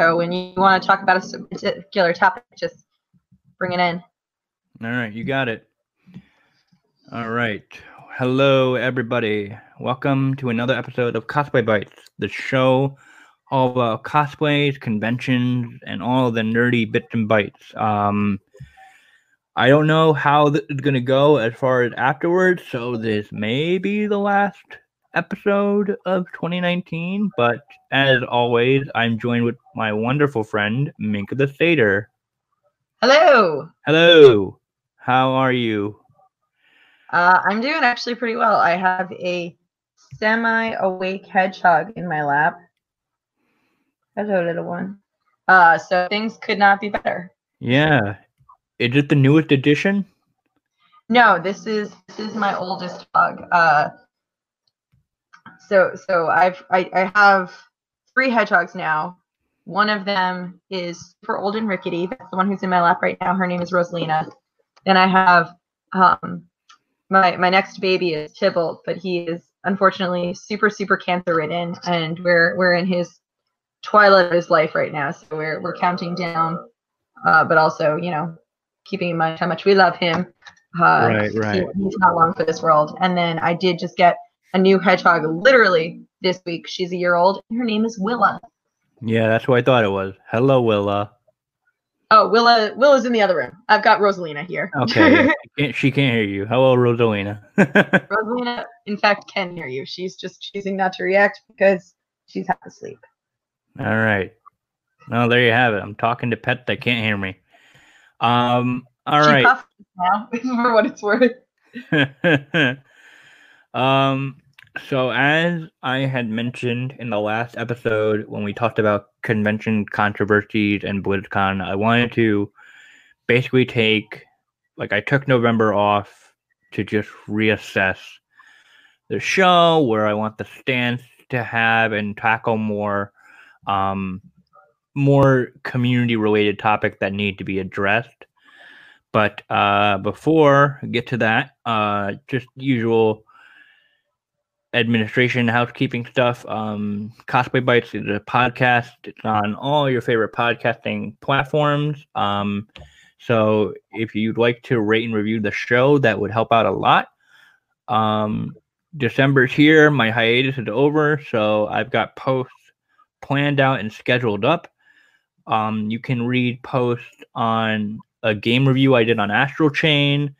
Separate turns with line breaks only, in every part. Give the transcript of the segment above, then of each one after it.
So when you want to talk about a particular topic, just bring it in.
All right, you got it. All right. Hello, everybody. Welcome to another episode of Cosplay Bites, the show all about cosplays, conventions, and all the nerdy bits and bytes. Um, I don't know how it's going to go as far as afterwards, so this may be the last episode of 2019. But as always, I'm joined with my wonderful friend, Minka the Satyr.
Hello.
Hello. How are you?
Uh, I'm doing actually pretty well. I have a semi awake hedgehog in my lap. Hello, little one. Uh, so things could not be better.
Yeah. Is it the newest edition?
No, this is this is my oldest dog. Uh, so so I've I, I have three hedgehogs now. One of them is super old and rickety. That's the one who's in my lap right now. Her name is Rosalina. And I have um, my my next baby is Tybalt, but he is unfortunately super super cancer ridden, and we're we're in his twilight of his life right now. So we're we're counting down, uh, but also you know keeping in mind how much we love him.
Uh, right, right.
He, he's not long for this world. And then I did just get a new hedgehog literally this week. She's a year old. And her name is Willa.
Yeah, that's what I thought it was. Hello, Willa.
Oh, Willa, Willa's in the other room. I've got Rosalina here.
Okay, she, can't, she can't hear you. Hello, Rosalina.
Rosalina, in fact, can hear you. She's just choosing not to react because she's half asleep.
All right. Well, there you have it. I'm talking to pet that can't hear me. Um. All she right.
Now, for what it's worth.
Um. So, as I had mentioned in the last episode when we talked about convention controversies and BlizzCon, I wanted to basically take, like, I took November off to just reassess the show, where I want the stance to have and tackle more um, more community related topics that need to be addressed. But uh, before I get to that, uh, just usual administration, housekeeping stuff. Um, Cosplay Bites is a podcast. It's on all your favorite podcasting platforms. Um, so if you'd like to rate and review the show, that would help out a lot. Um, December's here. My hiatus is over, so I've got posts planned out and scheduled up. Um, you can read posts on a game review I did on Astral Chain.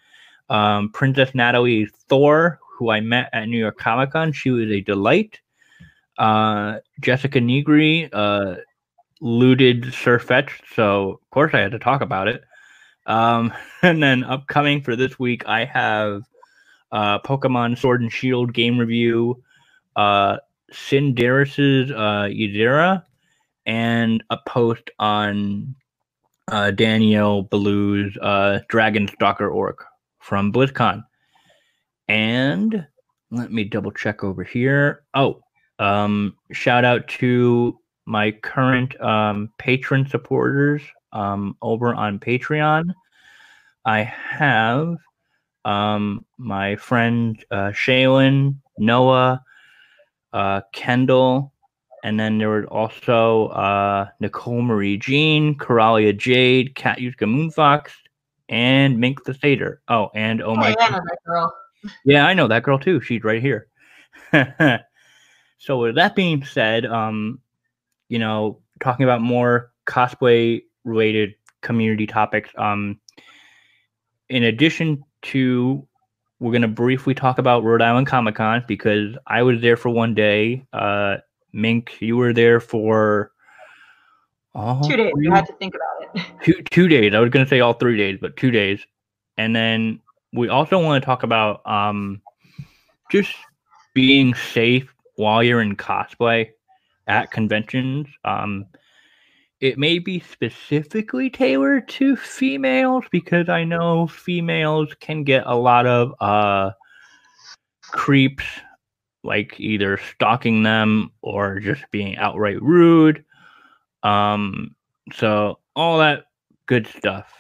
Um, Princess Natalie Thor, who I met at New York Comic Con, she was a delight. Uh, Jessica Negri uh, looted Sirfetch'd, so of course I had to talk about it. Um, and then upcoming for this week, I have uh, Pokemon Sword and Shield game review, uh, Cinderis's uh, and a post on uh, Danielle Blue's uh, Dragon Stalker Orc from BlizzCon. And let me double check over here. Oh, um, shout out to my current um, patron supporters um, over on Patreon. I have um, my friend uh, Shaylin, Noah, uh, Kendall, and then there was also uh, Nicole Marie Jean, Coralia Jade, Cat Yuska Moonfox, and Mink the Satyr. Oh, and oh my.
Know that girl.
Yeah, I know that girl too. She's right here. so with that being said, um, you know, talking about more cosplay related community topics, um, in addition to we're going to briefly talk about Rhode Island Comic Con because I was there for one day. Uh, Mink, you were there for
oh, two days. You had to think about
it. Two two days. I was going to say all three days, but two days. And then we also want to talk about um, just being safe while you're in cosplay at conventions. Um, it may be specifically tailored to females because I know females can get a lot of uh creeps like either stalking them or just being outright rude. Um so all that good stuff.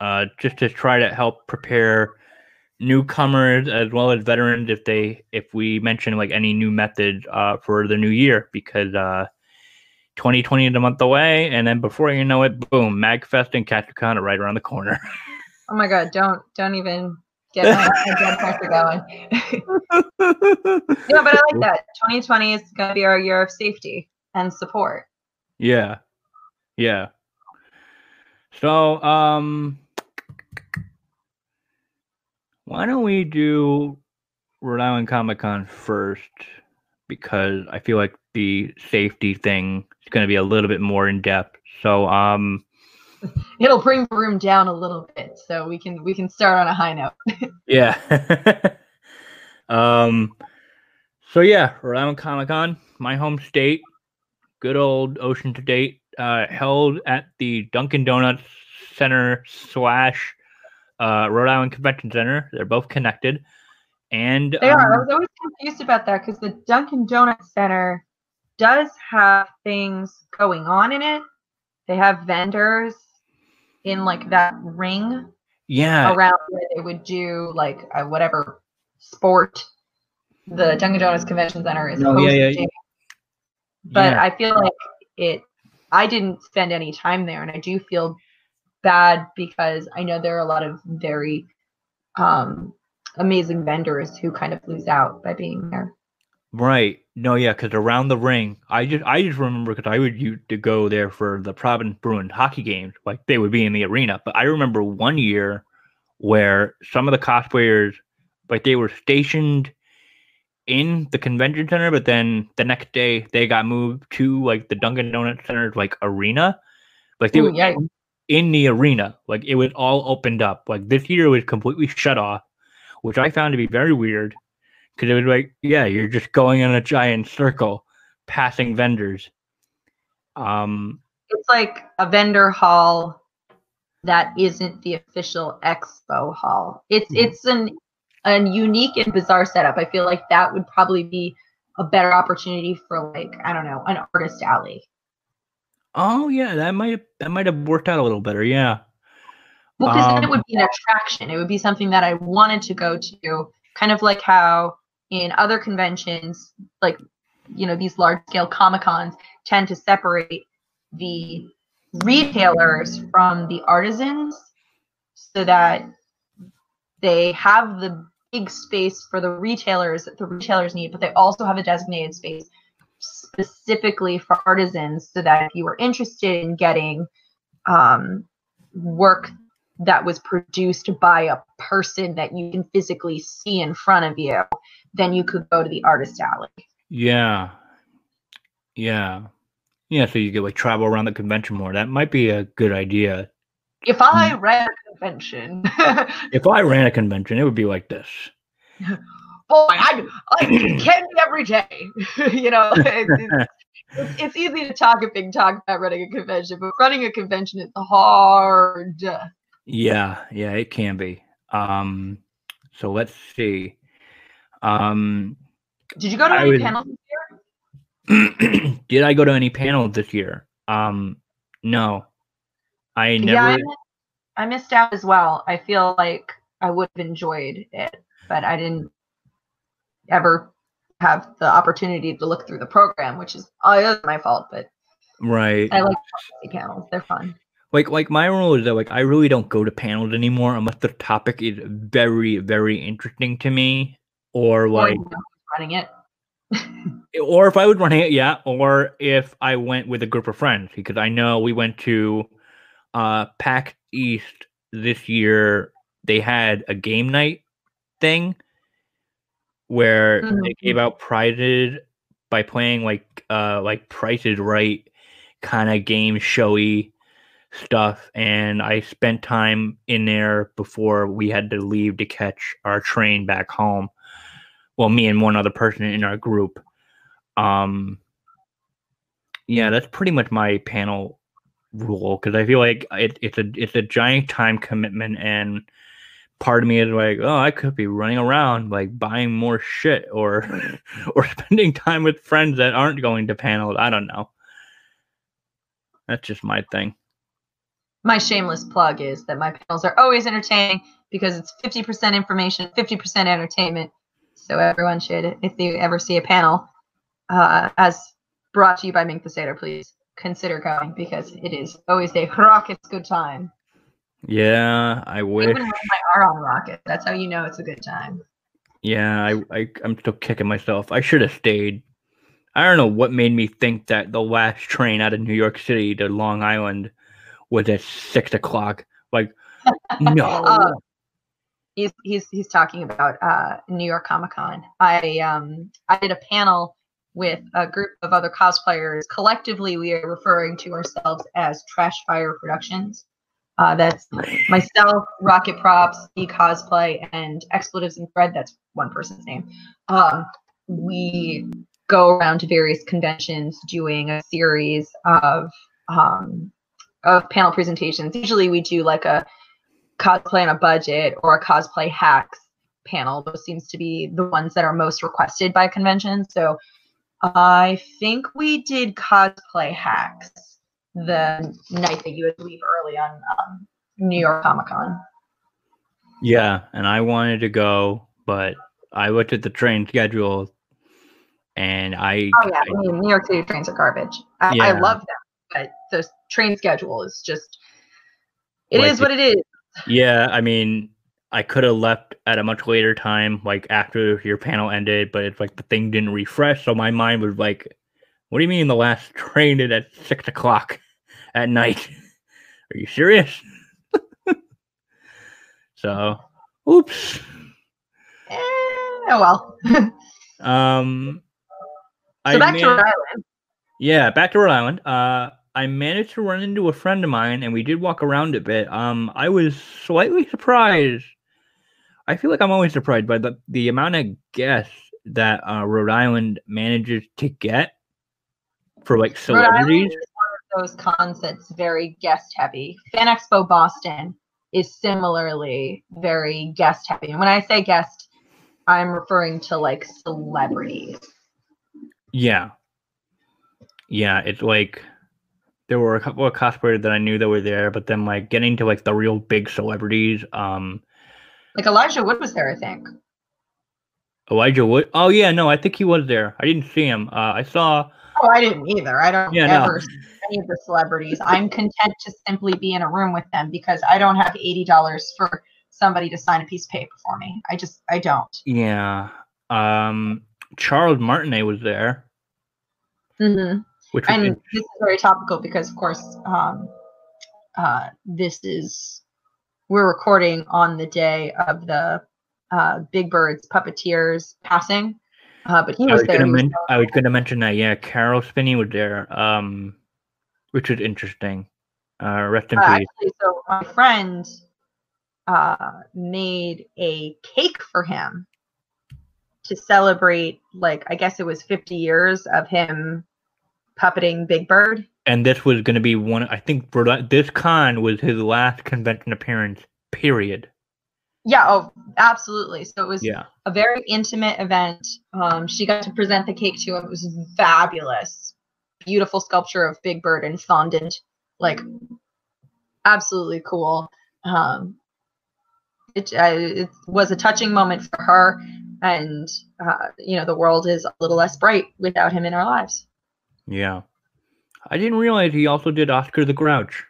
Uh just to try to help prepare newcomers as well as veterans if they if we mention like any new method uh for the new year because uh 2020 is a month away, and then before you know it, boom, Magfest and Katsucon are right around the corner.
Oh my god, don't don't even get my, pressure going. yeah, but I like that. 2020 is gonna be our year of safety and support.
Yeah. Yeah. So, um, why don't we do Rhode Island Comic Con first? Because I feel like the safety thing is going to be a little bit more in depth. So, um,
It'll bring the room down a little bit, so we can we can start on a high note.
yeah. um, so yeah, Rhode Island Comic Con, my home state, good old Ocean to date, uh, held at the Dunkin' Donuts Center slash uh, Rhode Island Convention Center. They're both connected. And
they are. I
um,
was always confused about that because the Dunkin' Donuts Center does have things going on in it. They have vendors in like that ring
yeah,
around where they would do like uh, whatever sport the Dunkin' Donuts Convention Center is
No, yeah, yeah.
But
yeah.
I feel like it. I didn't spend any time there, and I do feel bad because I know there are a lot of very um, amazing vendors who kind of lose out by being there.
Right. No, yeah, because around the ring, I just I just remember because I would used to go there for the Providence Bruins hockey games. Like they would be in the arena. But I remember one year where some of the cosplayers, like they were stationed in the convention center, but then the next day they got moved to like the Dunkin' Donuts Center like arena. Like they
Ooh,
were
yikes.
In the arena. Like it was all opened up. Like this year was completely shut off, which I found to be very weird. Because it was like, yeah, you're just going in a giant circle, passing vendors. Um,
It's like a vendor hall that isn't the official expo hall. It's
Mhm.
it's an a unique and bizarre setup. I feel like that would probably be a better opportunity for like I don't know an artist alley.
Oh yeah, that might have that might have worked out a little better. Yeah.
Well, because then it
Um,
would be an attraction. It would be something that I wanted to go to, kind of like how in other conventions, like you know, these large scale comic cons tend to separate the retailers from the artisans so that they have the big space for the retailers that the retailers need, but they also have a designated space specifically for artisans so that if you were interested in getting um, work that was produced by a person that you can physically see in front of you, then you could go to the artist alley.
Yeah. Yeah. Yeah. So you could like travel around the convention more. That might be a good idea.
If I ran a convention,
If I ran a convention, it would be like this.
boy, I I candy every day. you know, it's, it's, it's, it's easy to talk a big talk about running a convention, but running a convention is hard.
Yeah, yeah, it can be. Um, so let's see. Um,
Did you go to
I
any
would-
panels?
did I go to any panels this year? Um, no, I
Yeah,
never.
I, mi- I missed out as well. I feel like I would have enjoyed it, but I didn't ever have the opportunity to look through the program, which is is my fault. But
right.
I like panels; they're fun.
Like, like my rule is that like I really don't go to panels anymore unless the topic is very, very interesting to me, or
Or
like,
who's running it.
or if I would run it, yeah, or if I went with a group of friends because I know we went to uh PAX East this year. They had a game night thing where they gave out prided by playing like uh like Price is Right kind of game showy stuff and I spent time in there before we had to leave to catch our train back home. Well, me and one other person in our group. Um yeah, that's pretty much my panel rule because I feel like it, it's a it's a giant time commitment and part of me is like, oh, I could be running around like buying more shit or or spending time with friends that aren't going to panels. I don't know. That's just my thing.
My shameless plug is that my panels are always entertaining because it's 50% information, 50% entertainment. So everyone should, if you ever see a panel, uh, as brought to you by Mink the Satyr, please consider going because it is always a rocket's good time.
Yeah, I wish.
Even when my are on rocket, that's how you know it's a good time.
Yeah, I, I I'm still kicking myself. I should have stayed. I don't know what made me think that the last train out of New York City to Long Island was at six o'clock. Like, no.
Uh, he's he's he's talking about uh, New York Comic Con. I um I did a panel with a group of other cosplayers. Collectively, we are referring to ourselves as Trash Fire Productions. Uh, that's myself, Rocket Props, E Cosplay, and Expletives and Thread. That's one person's name. Um, we go around to various conventions doing a series of um, of panel presentations. Usually, we do like a cosplay on a budget or a cosplay hacks panel. Those seems to be the ones that are most requested by conventions. So I think we did cosplay hacks the night that you to leave early on um, New York Comic Con.
Yeah, and I wanted to go, but I looked at the train schedule, and I.
Oh yeah, I, mean New York City trains are garbage. I, yeah. I love them, but the train schedule is just. It like is what it is.
Yeah, I mean, I could have left at a much later time, like after your panel ended, but it's like the thing didn't refresh, so my mind was like, "What do you mean the last train is at six o'clock at night? Are you serious?" so, oops.
Eh, oh well.
um.
So I back man- to Rhode Island.
Yeah, back to Rhode Island. Uh, I managed to run into a friend of mine, and we did walk around a bit. Um, I was slightly surprised. I feel like I'm always surprised by the the amount of guests that uh, Rhode Island manages to get for like celebrities.
Those cons that's very guest heavy. Fan Expo Boston is similarly very guest heavy, and when I say guest, I'm referring to like celebrities.
Yeah, yeah, it's like there were a couple of cosplayers that I knew that were there, but then like getting to like the real big celebrities, um
like Elijah Wood was there, I think.
Elijah Wood? Oh yeah, no, I think he was there. I didn't see him. Uh, I saw.
Oh, I didn't either. I don't yeah, ever no. Any of the celebrities. I'm content to simply be in a room with them because I don't have eighty dollars for somebody to sign a piece of paper for me. I just I don't.
Yeah. Um, Charles Martinet was there.
Mm-hmm. Which and this is very topical because, of course, um, uh, this is we're recording on the day of the uh, Big Bird's puppeteers passing. Uh, but he was, was there.
Men- I was going to mention that. Yeah, Carol Spinney was there, um, which is interesting. Uh, rest in uh, peace.
Actually, so my friend uh, made a cake for him to celebrate, like I guess it was 50 years of him puppeting Big Bird.
And this was going to be one. I think this con was his last convention appearance. Period.
Yeah. Oh, absolutely. So it was yeah. a very intimate event. Um, she got to present the cake to him. It was fabulous. Beautiful sculpture of Big Bird and fondant. Like, absolutely cool. Um, it, uh, it was a touching moment for her and uh, you know the world is a little less bright without him in our lives
yeah. I didn't realize he also did Oscar the Grouch.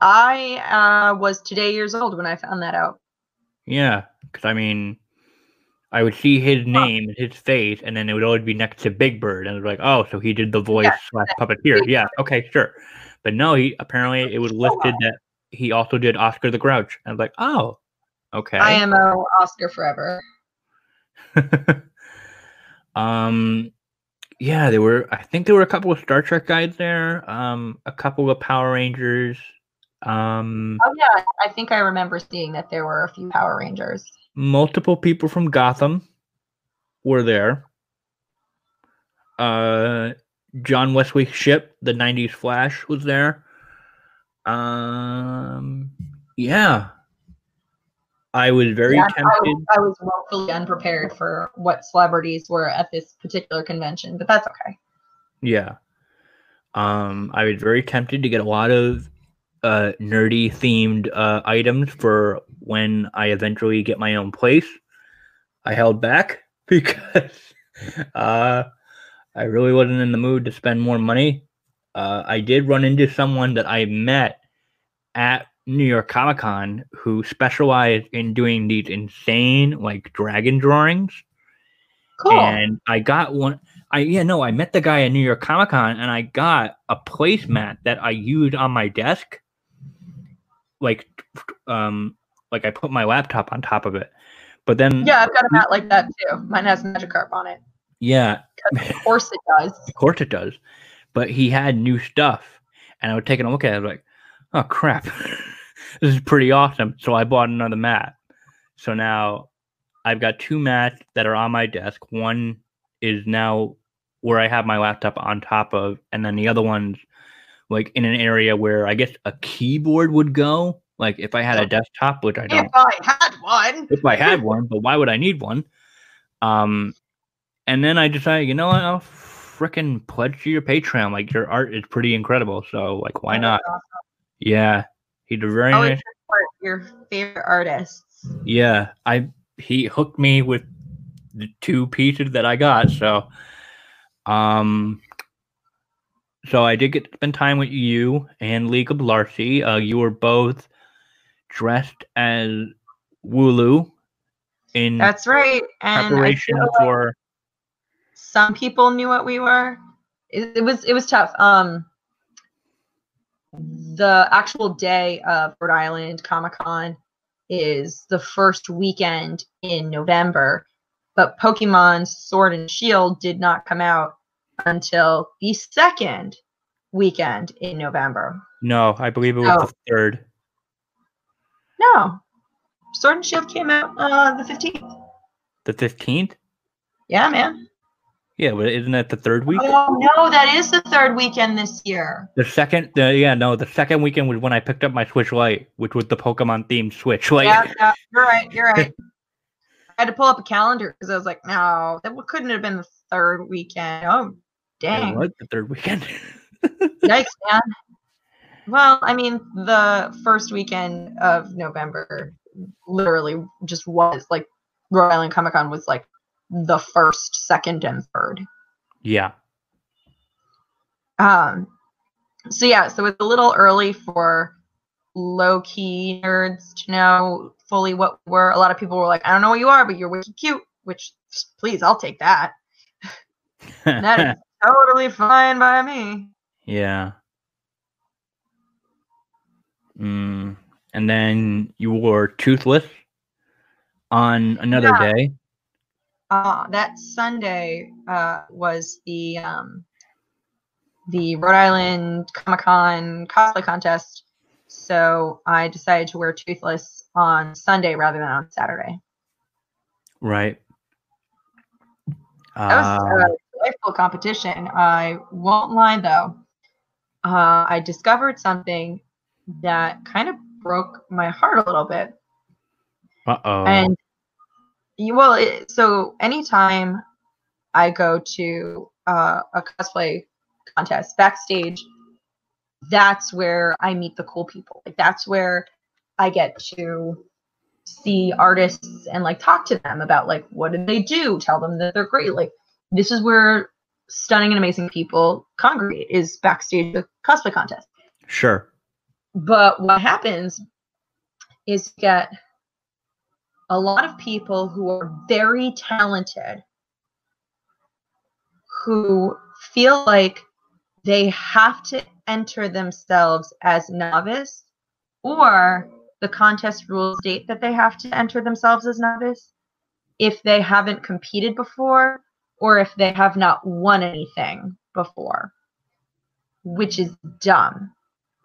I uh, was today years old when I found that out.
Yeah, because I mean, I would see his name and his face, and then it would always be next to Big Bird, and it was like, oh, so he did the voice yeah, slash puppeteer. Yeah, okay, sure. But no, he apparently it was listed that he also did Oscar the Grouch. And I was like, oh, okay.
I am a Oscar forever.
um, yeah, there were. I think there were a couple of Star Trek guys there. Um, a couple of Power Rangers. Um,
oh yeah, I think I remember seeing that there were a few Power Rangers.
Multiple people from Gotham were there. Uh, John Wesley Shipp, the '90s Flash, was there. Um, yeah, I was very yeah, tempted. I
was, I was woefully unprepared for what celebrities were at this particular convention, but that's okay.
Yeah. Um, I was very tempted to get a lot of uh, nerdy themed uh, items for when I eventually get my own place. I held back because uh, I really wasn't in the mood to spend more money uh, I did run into someone that I met at New York Comic Con who specialized in doing these insane like dragon drawings.
Cool.
And I got one. I yeah no, I met the guy at New York Comic Con, and I got a placemat that I used on my desk. Like, um, like I put my laptop on top of it, but then
yeah, I've got a mat like that too. Mine has Magikarp on it.
yeah,
Of course it does.
of course it does. But he had new stuff, and I was taking a look at it, I was like, oh crap, this is pretty awesome. So I bought another mat. So now I've got two mats that are on my desk. One is now where I have my laptop on top of, and then the other one's like in an area where I guess a keyboard would go. Like if I had a desktop, which I don't
If I had one.
if I had one, but why would I need one? Um, and then I decided, you know what, I'll frickin' pledge to your Patreon. Like your art is pretty incredible, so like why not? Yeah, he did very
Oh,
nice.
it's support your favorite artists.
Yeah, I he hooked me with the two pieces that I got. So, um, so I did get to spend time with you and League of Larcy. Uh, you were both dressed as Wooloo in
That's right. And
preparation
like
for
some people knew what we were. It, it was it was tough. Um, the actual day of Rhode Island Comic Con is the first weekend in November, but Pokemon Sword and Shield did not come out until the second weekend in November.
no, I believe it was
Oh.
the third.
No, Sword and Shield came out uh, the fifteenth.
The fifteenth?
Yeah, man.
Yeah, but isn't that the third week?
Oh no, that is the third weekend this year.
The second, the, yeah, no, the second weekend was when I picked up my Switch Lite, which was the Pokemon themed Switch. Like,
yeah, yeah, you're right. You're right. I had to pull up a calendar because I was like, no, that couldn't have been the third weekend. Oh,
it
dang.
was the third weekend.
Yikes, man. Well, I mean, the first weekend of November literally just was like Rhode Island Comic Con was like the first, second, and third.
yeah,
Um, so yeah, so it's a little early for low key nerds to know fully what we were. A lot of people were like, I don't know what you are, but you're wicked cute, which please, I'll take that. That is totally fine by me.
yeah. Mm. And then you were toothless on another
Yeah.
day.
Uh, that Sunday uh, was the um, the Rhode Island Comic Con cosplay contest. So I decided to wear toothless on Sunday rather than on Saturday.
Right.
That was
Uh,
a delightful competition. I won't lie though. Uh, I discovered something that kind of broke my heart a little bit.
uh oh.
And you, well, it, so anytime I go to uh, a cosplay contest backstage, that's where I meet the cool people. Like that's where I get to see artists and like talk to them about like what did they do, tell them that they're great. Like this is where stunning and amazing people congregate is backstage the cosplay contest.
Sure.
But what happens is you get a lot of people who are very talented who feel like they have to enter themselves as novice or the contest rules state that they have to enter themselves as novice if they haven't competed before or if they have not won anything before which is dumb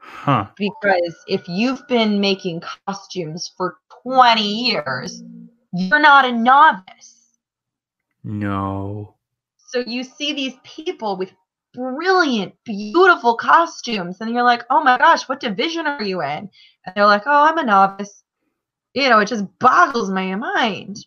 Huh.
because if you've been making costumes for 20 years, you're not a novice.
No.
So you see these people with brilliant, beautiful costumes, and you're like, oh my gosh, what division are you in? And they're like, oh, I'm a novice. You know, it just boggles my mind.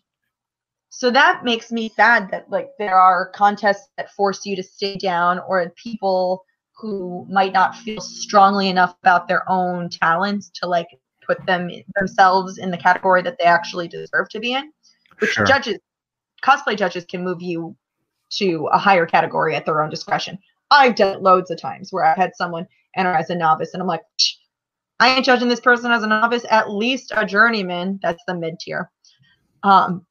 So that makes me sad that like there are contests that force you to stay down or people who might not feel strongly enough about their own talents to like put them themselves in the category that they actually deserve to be in which
Sure.
judges cosplay judges can move you to a higher category at their own discretion I've done it loads of times where I've had someone enter as a novice, and I'm like, I ain't judging this person as a novice, at least a journeyman. That's the mid tier. Um,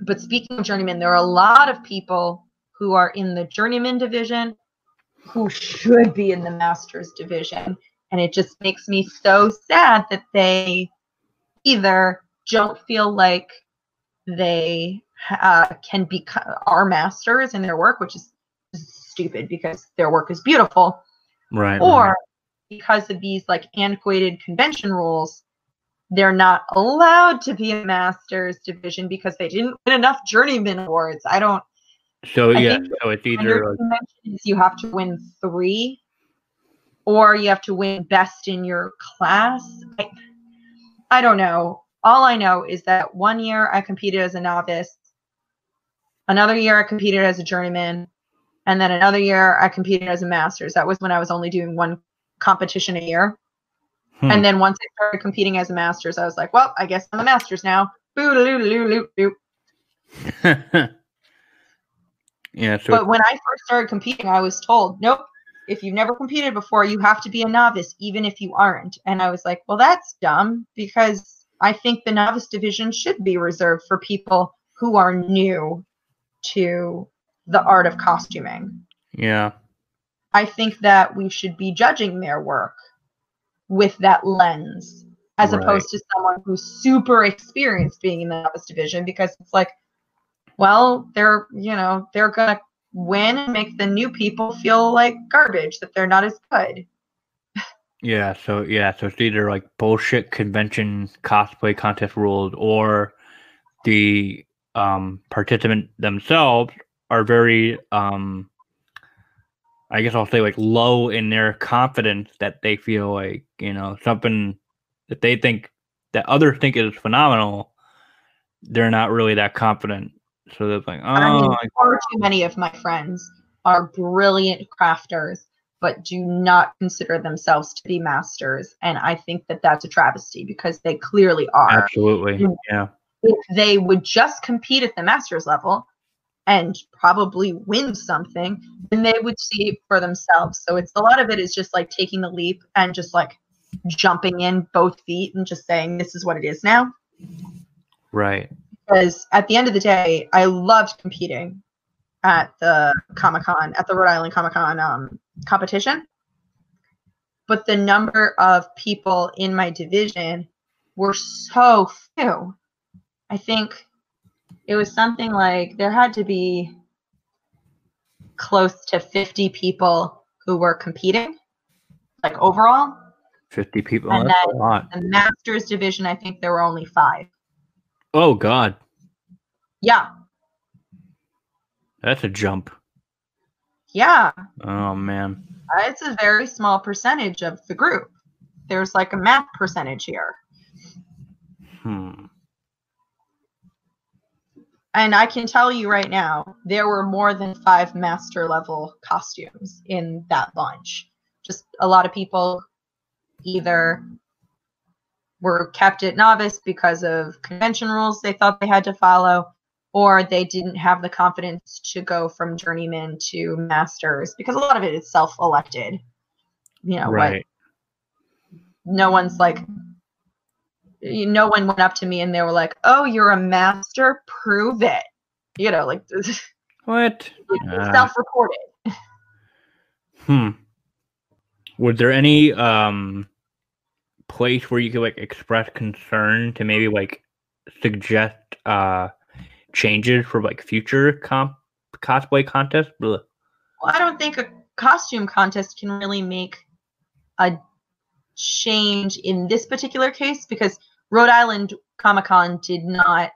but speaking of journeyman, there are a lot of people who are in the journeyman division who should be in the master's division. And it just makes me so sad that they either don't feel like they uh, can be our masters in their work, which is stupid because their work is beautiful,
right?
Or
right.
because of these like antiquated convention rules, they're not allowed to be a masters division because they didn't win enough journeyman awards. I don't.
So I yeah, so it's either
like, you have to win three, or you have to win best in your class. I, I don't know. All I know is that one year I competed as a novice, another year I competed as a journeyman, and then another year I competed as a master's. That was when I was only doing one competition a year. Hmm. And then once I started competing as a master's, I was like, well, I guess I'm a master's now. Boo
Yeah. So
but when I first started competing, I was told, nope, if you've never competed before, you have to be a novice, even if you aren't. And I was like, well, that's dumb because I think the novice division should be reserved for people who are new to the art of costuming.
Yeah.
I think that we should be judging their work with that lens as right. opposed to someone who's super experienced being in the novice division because it's like, well, they're, you know, they're going to win and make the new people feel like garbage, that they're not as good.
Yeah, so yeah, so it's either like bullshit convention cosplay contest rules or the um participant themselves are very um I guess I'll say like low in their confidence that they feel like, you know, something that they think that others think is phenomenal, they're not really that confident. So they're like, oh, I mean,
far too many of my friends are brilliant crafters, but do not consider themselves to be masters. And I think that that's a travesty because they clearly are.
Absolutely. Yeah.
If they would just compete at the masters level, and probably win something, then they would see it for themselves. So it's a lot of it is just like taking the leap and just like jumping in both feet and just saying, this is what it is now.
Right.
Because at the end of the day, I loved competing at the Comic Con, at the Rhode Island Comic Con um, competition. But the number of people in my division were so few. I think it was something like there had to be close to 50 people who were competing, like overall.
50 people.
And That's a lot. the masters division, I think there were only five.
Oh, God.
Yeah.
That's a jump.
Yeah.
Oh, man.
It's a very small percentage of the group. There's like a math percentage here.
Hmm
and I can tell you right now, there were more than five master level costumes in that bunch. Just a lot of people either were kept at novice because of convention rules they thought they had to follow, or they didn't have the confidence to go from journeyman to masters because a lot of it is self elected. You know, right. no one's like no one went up to me and they were like, "Oh, you're a master. Prove it." You know, like
what?
Uh, self-reported.
Hmm. Was there any um place where you could like express concern to maybe like suggest uh changes for like future comp cosplay contests?
Well, I don't think a costume contest can really make a change in this particular case because Rhode Island Comic Con did not,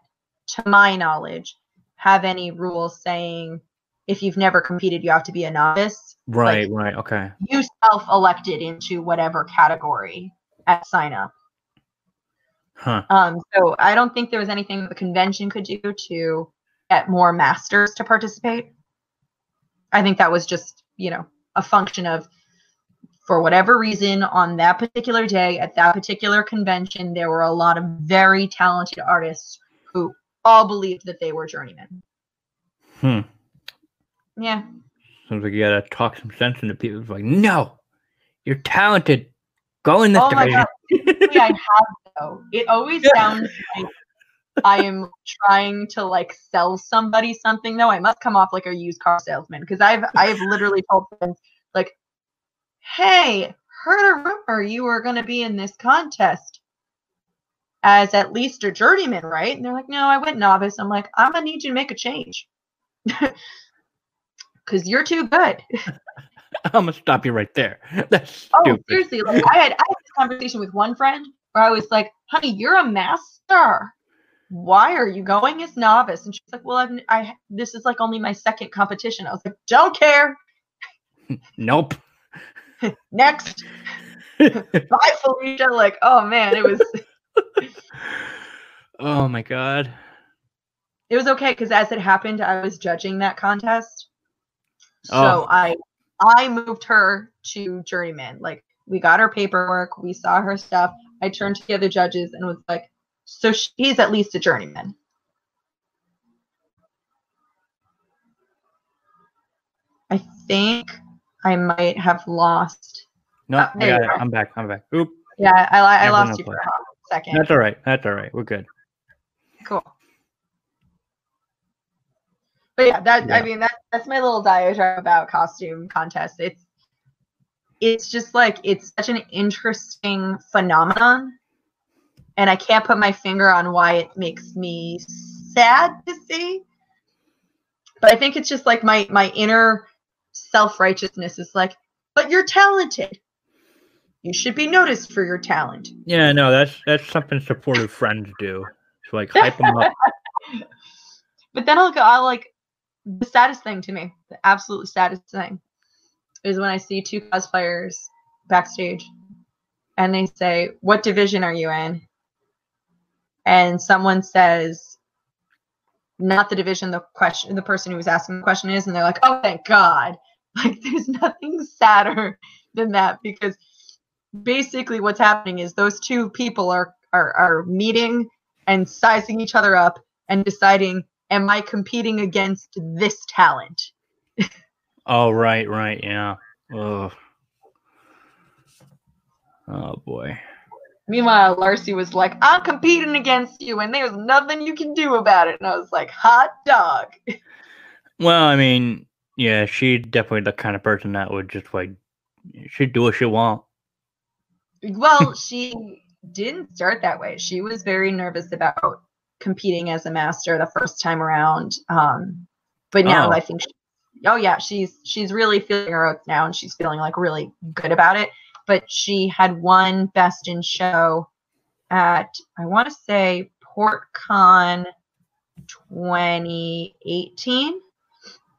to my knowledge, have any rules saying if you've never competed, you have to be a novice.
Right, like, right, okay.
You self elected into whatever category at sign up.
Huh.
Um, so I don't think there was anything the convention could do to get more masters to participate. I think that was just, you know, a function of for whatever reason, on that particular day at that particular convention, there were a lot of very talented artists who all believed that they were journeymen.
Hmm.
Yeah.
Sounds like you gotta talk some sense into people. It's like, no, you're talented. Go in this
Oh god, typically I have though. It always sounds like I am trying to like sell somebody something though. I must come off like a used car salesman because I've I've literally told friends like, "Hey, heard a rumor you were going to be in this contest as at least a journeyman, right?" And they're like, "No, I went novice." I'm like, "I'm gonna need you to make a change." Cause you're too good.
I'm gonna stop you right there. That's
Oh,
stupid.
seriously. Like I had I had this conversation with one friend where I was like, honey, you're a master. Why are you going as novice? And she's like, Well, I've I this is like only my second competition. I was like, Don't care.
Nope.
Next. Bye, Felicia. Like, oh man, it was
oh my god.
it was okay because as it happened, I was judging that contest. So
Oh.
I I moved her to journeyman. Like we got her paperwork, we saw her stuff. I turned to the other judges and was like, so she's at least a journeyman. I think I might have lost.
No,
Uh,
I got it. I'm back. I'm back. Oop.
Yeah, I, I, lost you for a second.
That's all right. That's all right. We're good.
Cool. But yeah, that I mean that that's my little diatribe about costume contests. It's it's just like it's such an interesting phenomenon. And I can't put my finger on why it makes me sad to see. But I think it's just like my my inner self-righteousness is like, but you're talented. You should be noticed for your talent.
Yeah, no, that's that's something supportive friends do. It's like hype them up.
But then I'll go, I'll like, the saddest thing to me, the absolute saddest thing, is when I see two cosplayers backstage and they say, What division are you in? And someone says, Not the division the question the person who was asking the question is, and they're like, Oh thank God. Like there's nothing sadder than that because basically what's happening is those two people are are, are meeting and sizing each other up and deciding am i competing against this talent
Oh right, right, yeah. Oh. Oh boy.
meanwhile larcy was like i'm competing against you and there's nothing you can do about it and i was like hot dog
Well, I mean, yeah, she's definitely the kind of person that would just like she'd do what she want.
well she didn't start that way she was very nervous about competing as a master the first time around um but now
Oh.
i think she, oh yeah she's she's really feeling her oats now and she's feeling like really good about it but she had one best in show at i want to say portcon 2018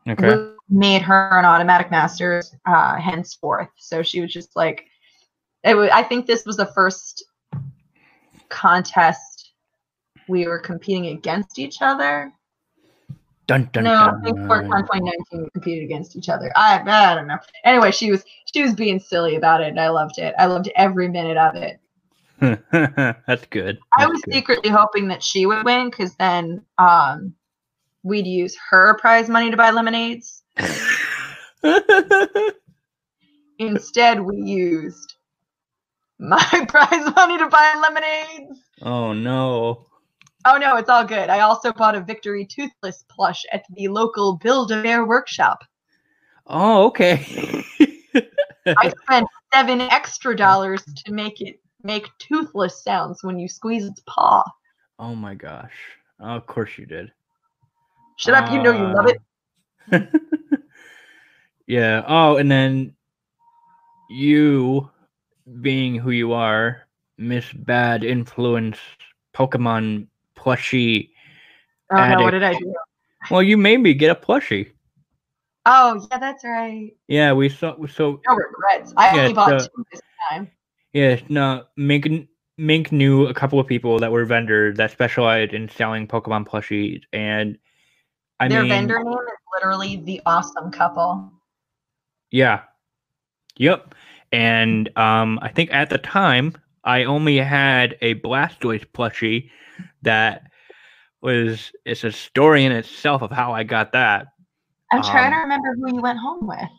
Okay.
Made her an automatic masters uh, henceforth. So she was just like, it was, I think this was the first contest we were competing against each other.
Dun dun
no, I
dun.
think PortCon 2019 we competed against each other. I, I don't know. Anyway, she was she was being silly about it, and I loved it. I loved every minute of it.
That's good.
I was
good.
secretly hoping that she would win because then um, we'd use her prize money to buy lemonades. Instead, we used my prize money to buy lemonades.
oh no.
Oh no, it's all good. I also bought a Victory Toothless plush at the local Build a Bear workshop.
Oh, okay.
I spent seven extra dollars to make it make toothless sounds when you squeeze its paw.
oh my gosh. Oh, of course you did.
Shut up, you know you love it.
it. yeah. Oh, and then you being who you are, Miss Bad Influence Pokemon plushie.
Oh no, what did I do?
Well, you made me get a plushie.
Oh yeah, that's right.
Yeah, we saw. So
No regrets. I
Yeah,
only bought
so-
two this time.
yeah, no. Mink Mink knew a couple of people that were vendors that specialized in selling Pokemon plushies, and I
Their
mean,
vendor name is literally the awesome couple.
Yeah. Yep. And um, I think at the time I only had a Blastoise plushie that was it's a story in itself of how I got that.
I'm trying to
Um,
remember who you went home with.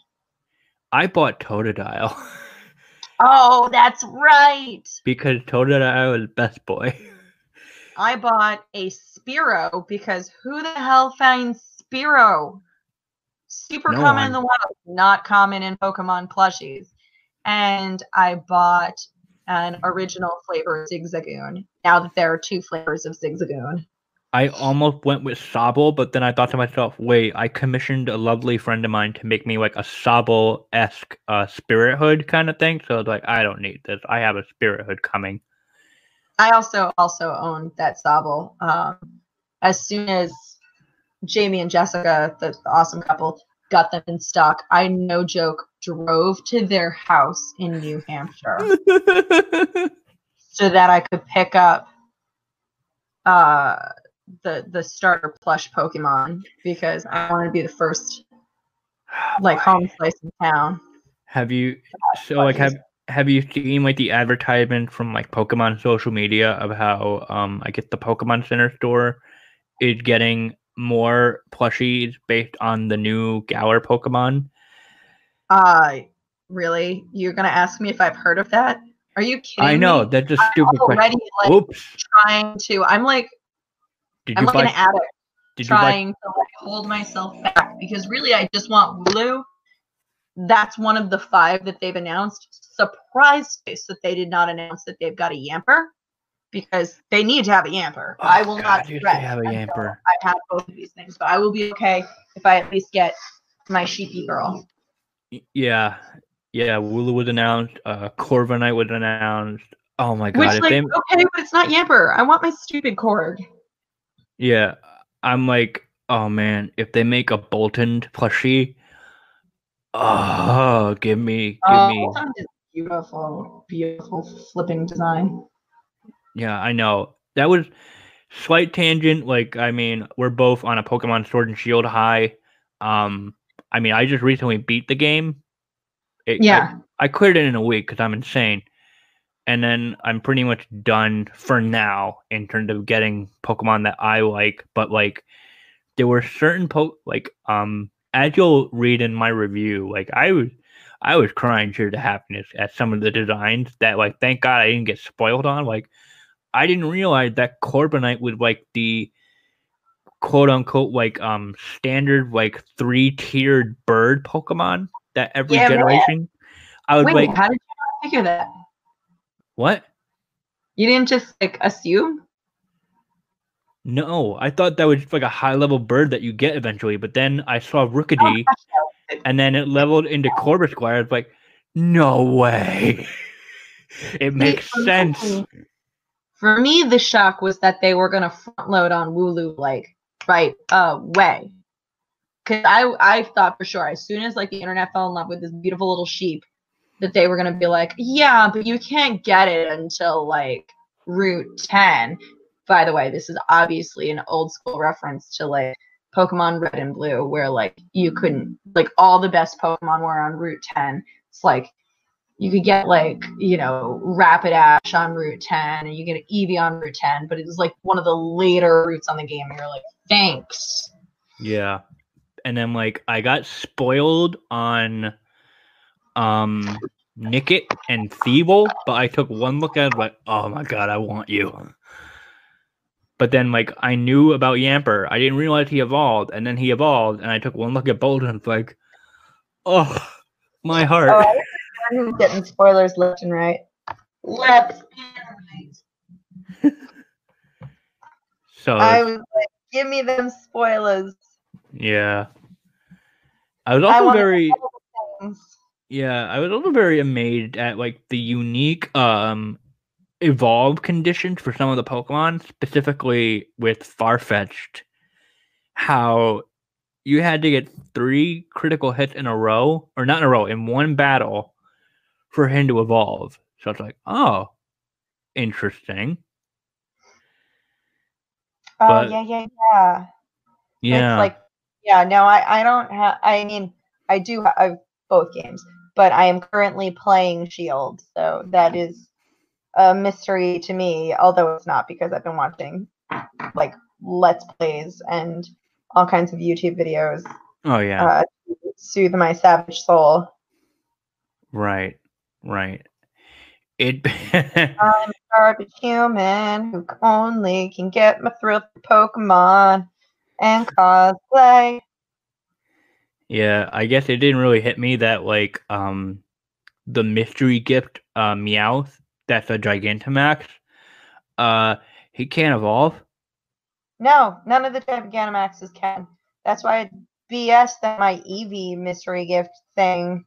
I bought Totodile
Oh, that's right.
because Totodile is best boy.
I bought a Spiro because who the hell finds Spiro? Super
No
common in the wild, not common in Pokemon plushies. And I bought an original flavor of Zigzagoon. Now that there are two flavors of Zigzagoon.
I almost went with Sobble, but then I thought to myself, wait, I commissioned a lovely friend of mine to make me like a Sobble esque uh, Spirit Hood kind of thing. So I was like, I don't need this. I have a Spirit Hood coming.
I also also own that Sobble. Um, as soon as Jamie and Jessica, the, the awesome couple, got them in stock, I no joke drove to their house in New Hampshire so that I could pick up uh, the the starter plush Pokemon because I wanted to be the first like home slice in town.
Have you so like have have you seen like the advertisement from like Pokemon social media of how um I guess the Pokemon Center store is getting more plushies based on the new Galar Pokemon?
Uh, really? You're gonna ask me if I've heard of that? Are you kidding
I know
me?
that's a
I'm
stupid question.
already like
Oops.
trying to. I'm like
Did
I'm
you
like
buy
an addict
did you buy
trying to like hold myself back because really I just want Wooloo. That's one of the five that they've announced. Surprise face that they did not announce that they've got a Yamper because they need to have a Yamper.
Oh,
I will
God,
not
dude, have a Yamper.
I have both of these things, but I will be okay if I at least get my sheepy girl.
Yeah, yeah. Wooloo would announce. Uh, Corviknight would announce. Oh my god!
Which
if
like
they,
okay, but it's not Yamper. I want my stupid cord.
yeah, I'm like, oh man, if they make a Boltund plushie, oh, give me, give
Oh,
me.
Boltund is beautiful, beautiful flipping design.
Yeah, I know that was slight tangent. Like, I mean, we're both on a Pokemon Sword and Shield high. Um, I mean, I just recently beat the game. It, I-
Yeah.
I cleared it in a week because I'm insane. And then I'm pretty much done for now in terms of getting Pokemon that I like. But like, there were certain po like um as you'll read in my review, like I was I was crying tears of happiness at some of the designs that like thank God I didn't get spoiled on. Like I didn't realize that Corviknight was like the quote unquote like um standard like three tiered bird Pokemon that every
Yeah,
generation. I would
Wait,
like,
how did you figure that?
what?
You didn't just like assume?
No, I thought that was just like a high level bird that you get eventually, but then I saw
Oh,
Rookidee and then it leveled into Corvisquire. I was like, no way. it makes sense.
For me, the shock was that they were gonna front load on Wooloo like right away. Cause I I thought for sure as soon as like the internet fell in love with this beautiful little sheep, that they were gonna be like, yeah, but you can't get it until like Route 10. By the way, this is obviously an old school reference to like Pokemon Red and Blue, where like you couldn't like all the best Pokemon were on Route 10. It's like you could get like you know Rapidash on Route 10, and you get Eevee on Route 10, but it was like one of the later routes on the game. And you're like, thanks.
Yeah. And then like I got spoiled on um Nickit and Thievul, but I took one look at it like, oh my god, I want you. But then like I knew about Yamper. I didn't realize he evolved, and then he evolved, and I took one look at Boltund, it's like, oh my heart.
Oh, I'm getting spoilers left and right. Left and right.
so
I was like, give me them spoilers.
yeah. I was
I
also
wanna
very. Yeah, I was also very amazed at like the unique um evolve conditions for some of the Pokemon, specifically with Farfetch'd. How you had to get three critical hits in a row, or not in a row, in one battle for him to evolve. So it's like, oh, interesting.
Oh
But-
yeah, yeah, yeah.
Yeah.
It's like, yeah, no, I, I don't have. I mean, I do have both games, but I am currently playing Shield, so that is a mystery to me. Although it's not because I've been watching like let's plays and all kinds of YouTube videos
Oh yeah.
uh, soothe my savage soul.
right. Right. It.
I'm a garbage human who only can get my thrill through Pokemon and cosplay.
yeah. I guess it didn't really hit me that like um the mystery gift uh Meowth that's a Gigantamax. Uh, he can't evolve.
No, none of the Gigantamaxes can. That's why it's BS that my Eevee mystery gift thing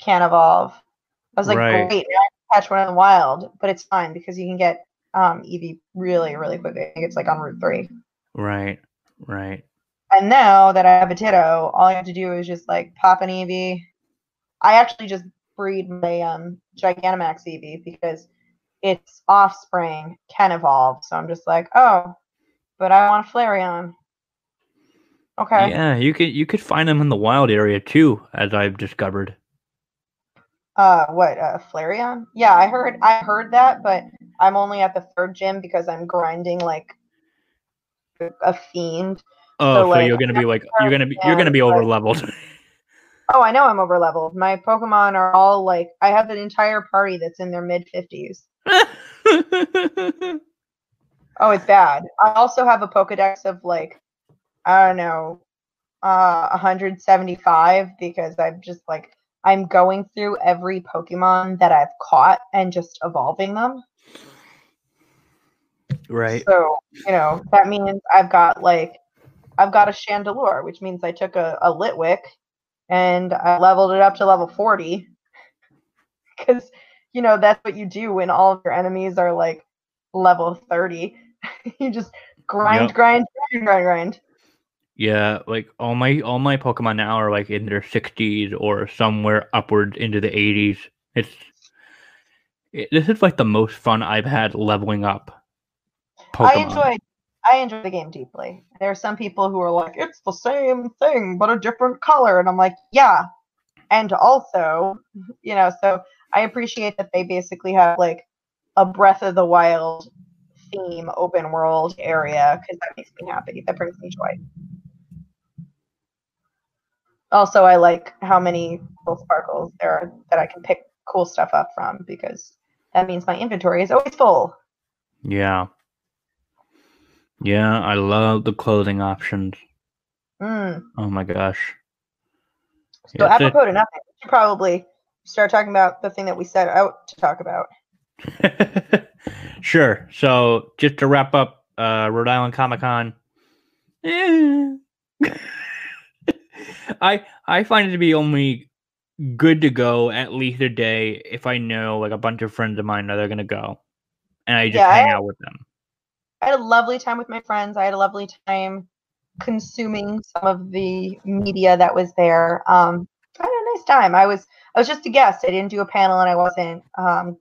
can't evolve. I was like,
Right.
great, I catch one in the wild, but it's fine because you can get um, Eevee really, really quickly. I think it's like on Route 3.
Right. Right.
And now that I have a Ditto, all I have to do is just like pop an Eevee. I actually just breed my um, Gigantamax Eevee because its offspring can evolve. So I'm just like, oh, but I want a Flareon. Okay.
Yeah, you could you could find them in the wild area too, as I've discovered.
Uh, what? Uh, Flareon? Yeah, I heard. I heard that, but I'm only at the third gym because I'm grinding like a- fiend.
Oh, so,
like,
you're gonna be like you're gonna be you're gonna be over leveled.
Oh, I know I'm over leveled. My Pokemon are all like I have an entire party that's in their mid 50s. Oh, it's bad. I also have a Pokedex of like I don't know, uh 175 because I'm just like I'm going through every Pokemon that I've caught and just evolving them.
right.
So, you know, that means I've got like I've got a Chandelure, which means I took a, a Litwick and I leveled it up to level 40. Because, you know, that's what you do when all of your enemies are like level 30. you just grind,
Yep.
grind, grind, grind, grind.
Yeah, like all my all my Pokemon now are like in their 60s or somewhere upwards into the 80s. It's it, this is like the most fun I've had leveling up. Pokemon.
I enjoy I enjoy the game deeply. There are some people who are like, it's the same thing, but a different color. And I'm like, yeah. And also, you know, so I appreciate that they basically have like a Breath of the Wild theme open world area because that makes me happy. That brings me joy. Also, I like how many cool sparkles there are that I can pick cool stuff up from because that means my inventory is always full.
Yeah. Yeah, I love the clothing options.
Mm.
Oh my gosh.
So
Yeah,
apropos to nothing, we should probably start talking about the thing that we set out to talk about.
sure. So just to wrap up, uh, Rhode Island Comic Con. eh. I I find it to be only good to go at least a day if I know like a bunch of friends of mine that are gonna go, and I just
Yeah, I-
hang out with them.
I had a lovely time with my friends. I had a lovely time consuming some of the media that was there. Um, I had a nice time. I was I was just a guest. I didn't do a panel, and I wasn't um,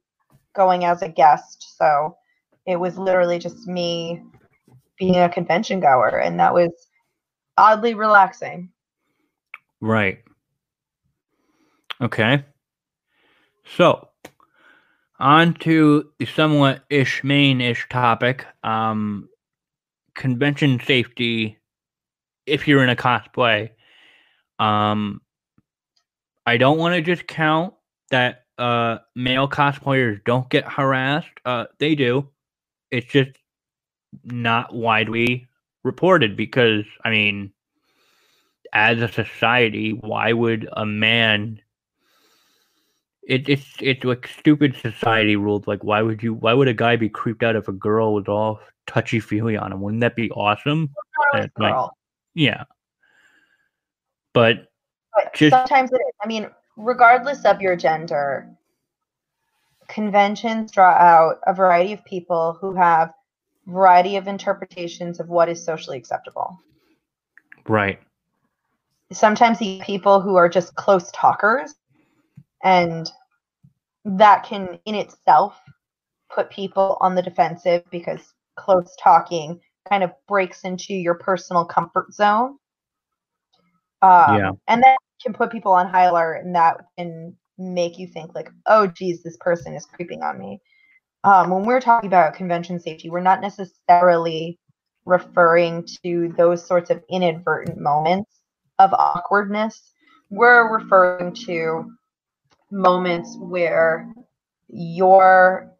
going as a guest. So it was literally just me being a convention goer, and that was oddly relaxing.
Right. Okay. So, on to the somewhat ish main ish topic. Um, convention safety. If you're in a cosplay, um, I don't want to just count that uh male cosplayers don't get harassed. Uh, they do. It's just not widely reported because I mean as a society, why would a man? It, it's it's like stupid society rules. Like, why would you? Why would a guy be creeped out if a girl was all touchy feely on him? Wouldn't that be awesome? Uh, like- Yeah. But
But
Just-
sometimes it is. I mean, regardless of your gender, conventions draw out a variety of people who have variety of interpretations of what is socially acceptable.
right,
Sometimes the people who are just close talkers, and that can in itself put people on the defensive because close talking kind of breaks into your personal comfort zone. Um,
Yeah.
And that can put people on high alert, and that can make you think like, "Oh, geez, this person is creeping on me." Um, when we're talking about convention safety, we're not necessarily referring to those sorts of inadvertent moments of awkwardness, we're referring to moments where your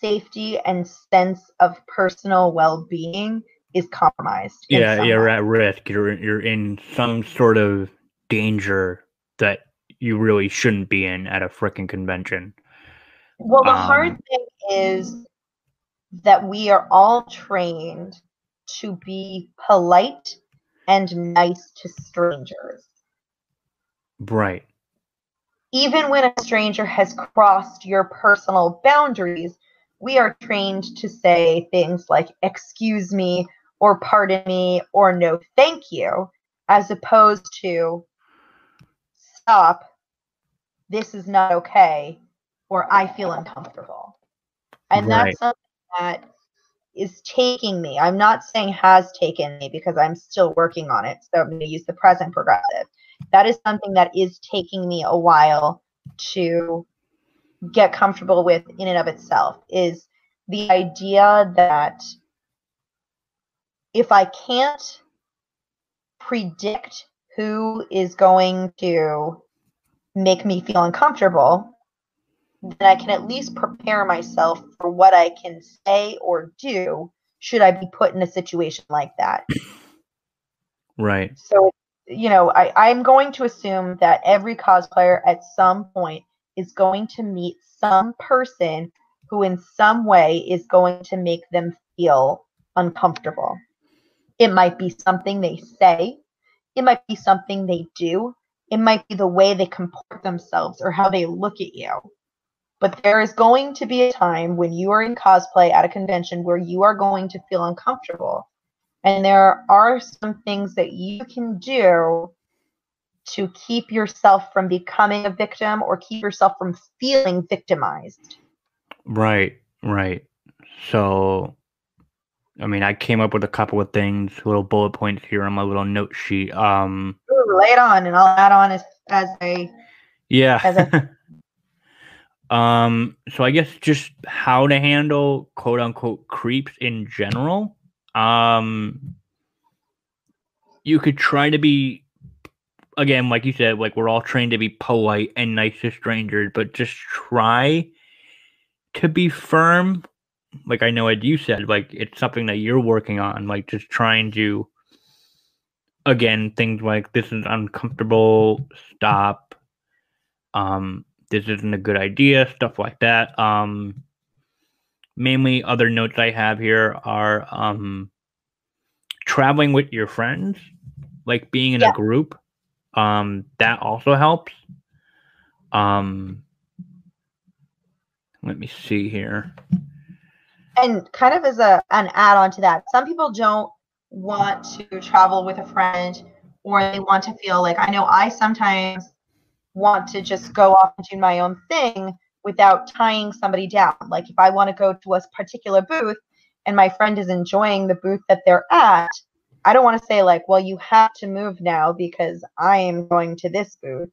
safety and sense of personal well-being is compromised.
Yeah, you're at risk. You're you're in some sort of danger that you really shouldn't be in at a freaking convention.
Well, the hard
Um,
thing is that we are all trained to be polite and nice to strangers.
Right.
Even when a stranger has crossed your personal boundaries, we are trained to say things like, excuse me, or pardon me, or no thank you, as opposed to, stop, this is not okay, or I feel uncomfortable. And
Right.
that's something that is taking me. I'm not saying has taken me because I'm still working on it. So I'm going to use the present progressive. That is something that is taking me a while to get comfortable with in and of itself is the idea that if I can't predict who is going to make me feel uncomfortable, then I can at least prepare myself for what I can say or do should I be put in a situation like that.
Right.
So, you know, I, I'm going to assume that every cosplayer at some point is going to meet some person who, in some way, is going to make them feel uncomfortable. It might be something they say, it might be something they do, it might be the way they comport themselves or how they look at you. But there is going to be a time when you are in cosplay at a convention where you are going to feel uncomfortable. And there are some things that you can do to keep yourself from becoming a victim or keep yourself from feeling victimized.
Right. Right. So I mean, I came up with a couple of things, little bullet points here on my little note sheet. Um
Ooh, lay it on, and I'll add on as as I
Yeah.
As
um, so I guess just how to handle quote unquote creeps in general. Um, you could try to be, again, like you said, like we're all trained to be polite and nice to strangers, but just try to be firm. Like I know what you said, like it's something that you're working on, like just trying to, again, things like this is uncomfortable, stop. Um, this isn't a good idea, stuff like that. Um, mainly other notes I have here are um, traveling with your friends, like being in
Yeah.
a group. Um, that also helps. Um, let me see here.
and kind of as a an add-on to that some people don't want to travel with a friend or they want to feel like i know i sometimes want to just go off and do my own thing without tying somebody down. Like if i want to go to a particular booth and my friend is enjoying the booth that they're at i don't want to say like well you have to move now because i am going to this booth.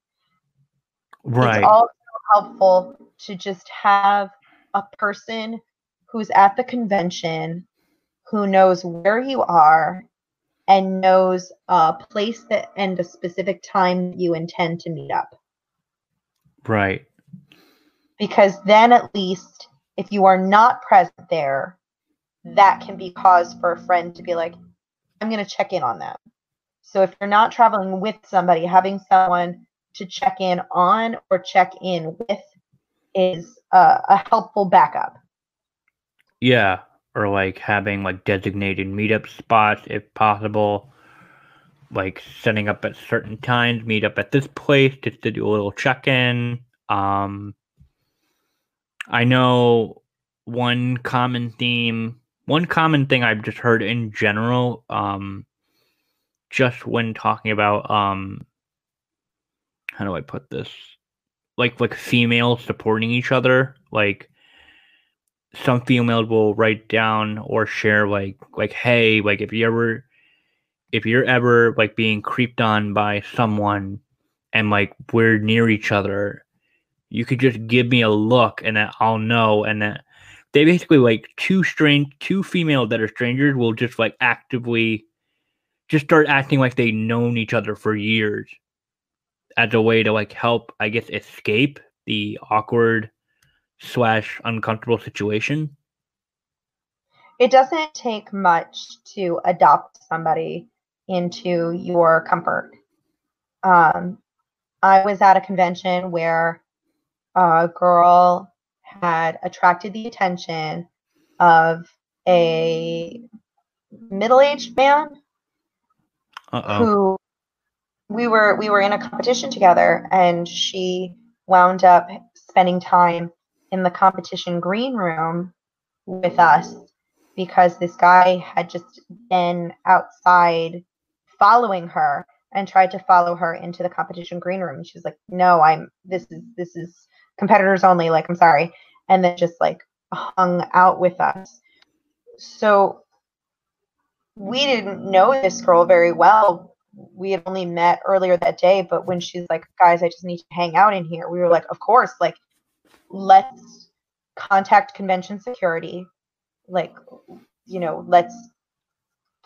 Right.
it's also helpful to just have a person who's at the convention who knows where you are and knows a place that and a specific time you intend to meet up
right.
because then at least if you are not present there that can be cause for a friend to be like i'm going to check in on them so if you're not traveling with somebody having someone to check in on or check in with is uh, a helpful backup
Yeah, or like having like designated meetup spots if possible. Like setting up at certain times, meet up at this place just to do a little check-in. Um I know one common theme, one common thing I've just heard in general um just when talking about um how do I put this? Like like females supporting each other, like some females will write down or share like like hey like if you ever if you're ever like being creeped on by someone and like we're near each other you could just give me a look and i'll know and then they basically like two strange two females that are strangers will just like actively just start acting like they've known each other for years as a way to like help, I guess, escape the awkward slash uncomfortable situation?
It doesn't take much to adopt somebody into your comfort. Um, I was at a convention where a girl had attracted the attention of a middle-aged man
Uh-oh.
who we were we were in a competition together and she wound up spending time in the competition green room with us because this guy had just been outside following her and tried to follow her into the competition green room. She was like, "No, I'm this is this is competitors only, like I'm sorry." And then just like hung out with us. So we didn't know this girl very well. We had only met earlier that day, but when she's like, "Guys, I just need to hang out in here." We were like, "Of course, like let's contact convention security. Like, you know, let's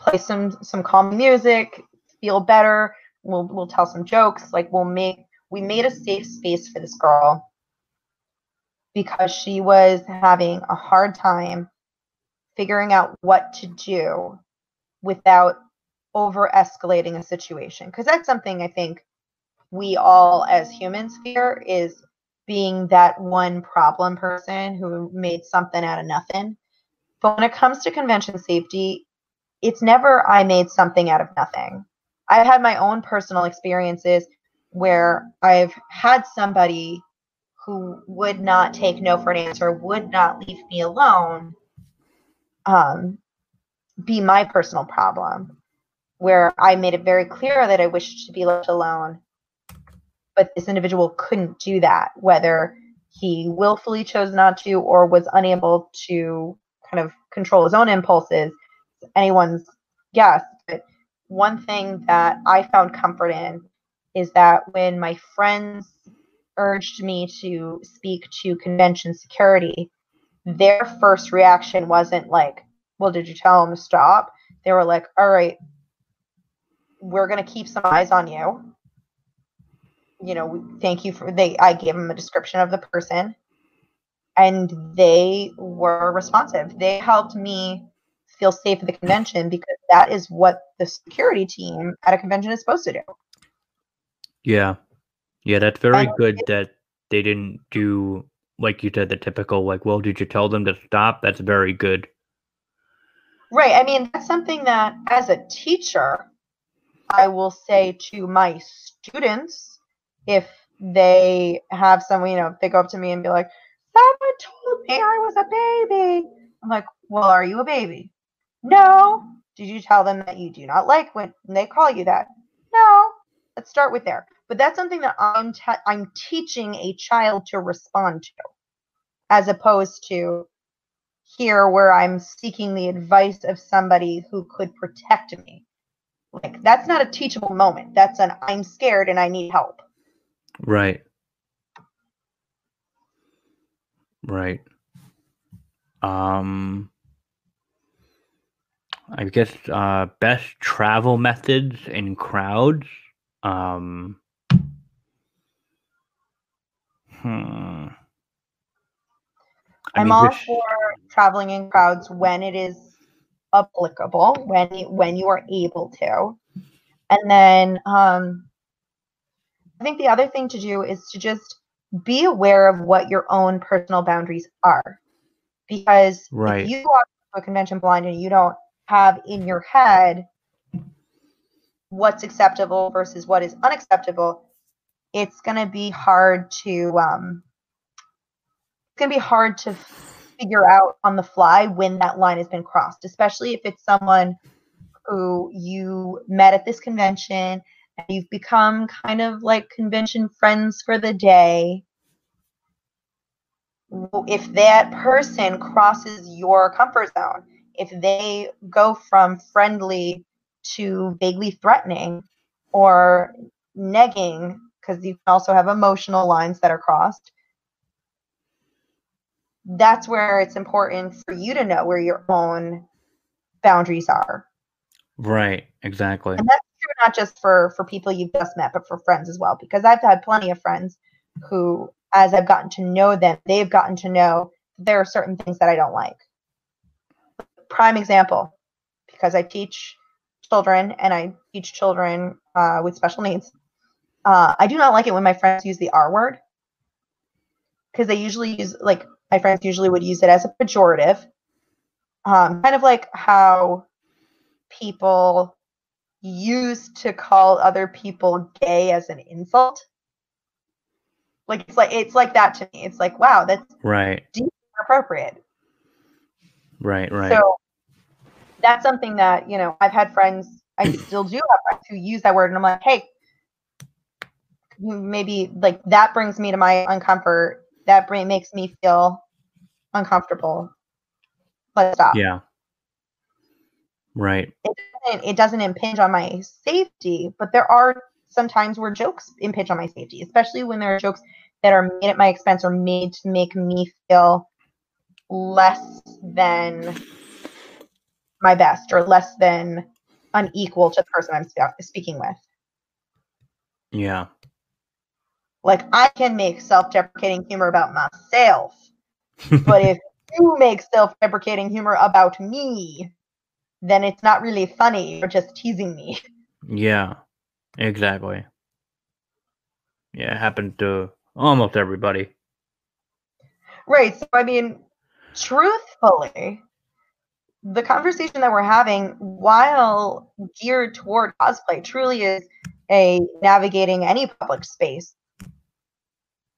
play some some calm music, feel better. We'll we'll tell some jokes. Like we'll make we made a safe space for this girl because she was having a hard time figuring out what to do without over escalating a situation because that's something i think we all as humans fear is being that one problem person who made something out of nothing but when it comes to convention safety it's never i made something out of nothing i've had my own personal experiences where i've had somebody who would not take no for an answer would not leave me alone um, be my personal problem where I made it very clear that I wished to be left alone. But this individual couldn't do that, whether he willfully chose not to or was unable to kind of control his own impulses. Anyone's guess. But one thing that I found comfort in is that when my friends urged me to speak to convention security, their first reaction wasn't like, well, did you tell them to stop? They were like, all right, we're going to keep some eyes on you. You know, thank you for they I gave them a description of the person and they were responsive. They helped me feel safe at the convention because that is what the security team at a convention is supposed to do.
Yeah. Yeah, that's very
And
good that they didn't do like you said the typical like, well, did you tell them to stop? That's very good.
Right. I mean, that's something that as a teacher, I will say to my students if they have some, you know, if they go up to me and be like, someone told me I was a baby. I'm like, well, are you a baby? No. Did you tell them that you do not like when they call you that? No. Let's start with there. But that's something that I'm te- I'm teaching a child to respond to, as opposed to here where I'm seeking the advice of somebody who could protect me. Like that's not a teachable moment. That's an I'm scared and I need help.
Right. Right. Um I guess uh best travel methods in crowds. Um hmm. I
I'm
mean,
all
this-
for traveling in crowds when it is applicable, when you, when you are able to. And then um, I think the other thing to do is to just be aware of what your own personal boundaries are. Because
Right.
if you walk to a convention blind and you don't have in your head what's acceptable versus what is unacceptable, it's going to be hard to um, it's going to be hard to figure out on the fly when that line has been crossed, especially if it's someone who you met at this convention and you've become kind of like convention friends for the day. If that person crosses your comfort zone, if they go from friendly to vaguely threatening or negging, because you can also have emotional lines that are crossed, that's where it's important for you to know where your own boundaries are.
Right. Exactly.
And that's true not just for for people you've just met, but for friends as well. Because I've had plenty of friends who, as I've gotten to know them, they've gotten to know there are certain things that I don't like. Prime example, because I teach children and I teach children uh, with special needs. Uh, I do not like it when my friends use the R word because they usually use like my friends usually would use it as a pejorative, um, kind of like how people used to call other people gay as an insult. Like it's like it's like that to me. It's like wow, that's
right.
appropriate.
Right. Right.
So that's something that you know I've had friends. I still do have friends who use that word, and I'm like, hey, maybe like that brings me to my uncomfort. That bring, makes me feel uncomfortable. Let's stop.
Yeah. Right.
It doesn't, it doesn't impinge on my safety, but there are some times where jokes impinge on my safety, especially when there are jokes that are made at my expense or made to make me feel less than my best or less than unequal to the person I'm sp- speaking with.
Yeah.
Like I can make self-deprecating humor about myself, but if you make self-deprecating humor about me, then it's not really funny. You're just teasing me.
Yeah. Exactly. Yeah, it happened to almost everybody.
Right. So I mean, truthfully, the conversation that we're having, while geared toward cosplay, truly is a navigating any public space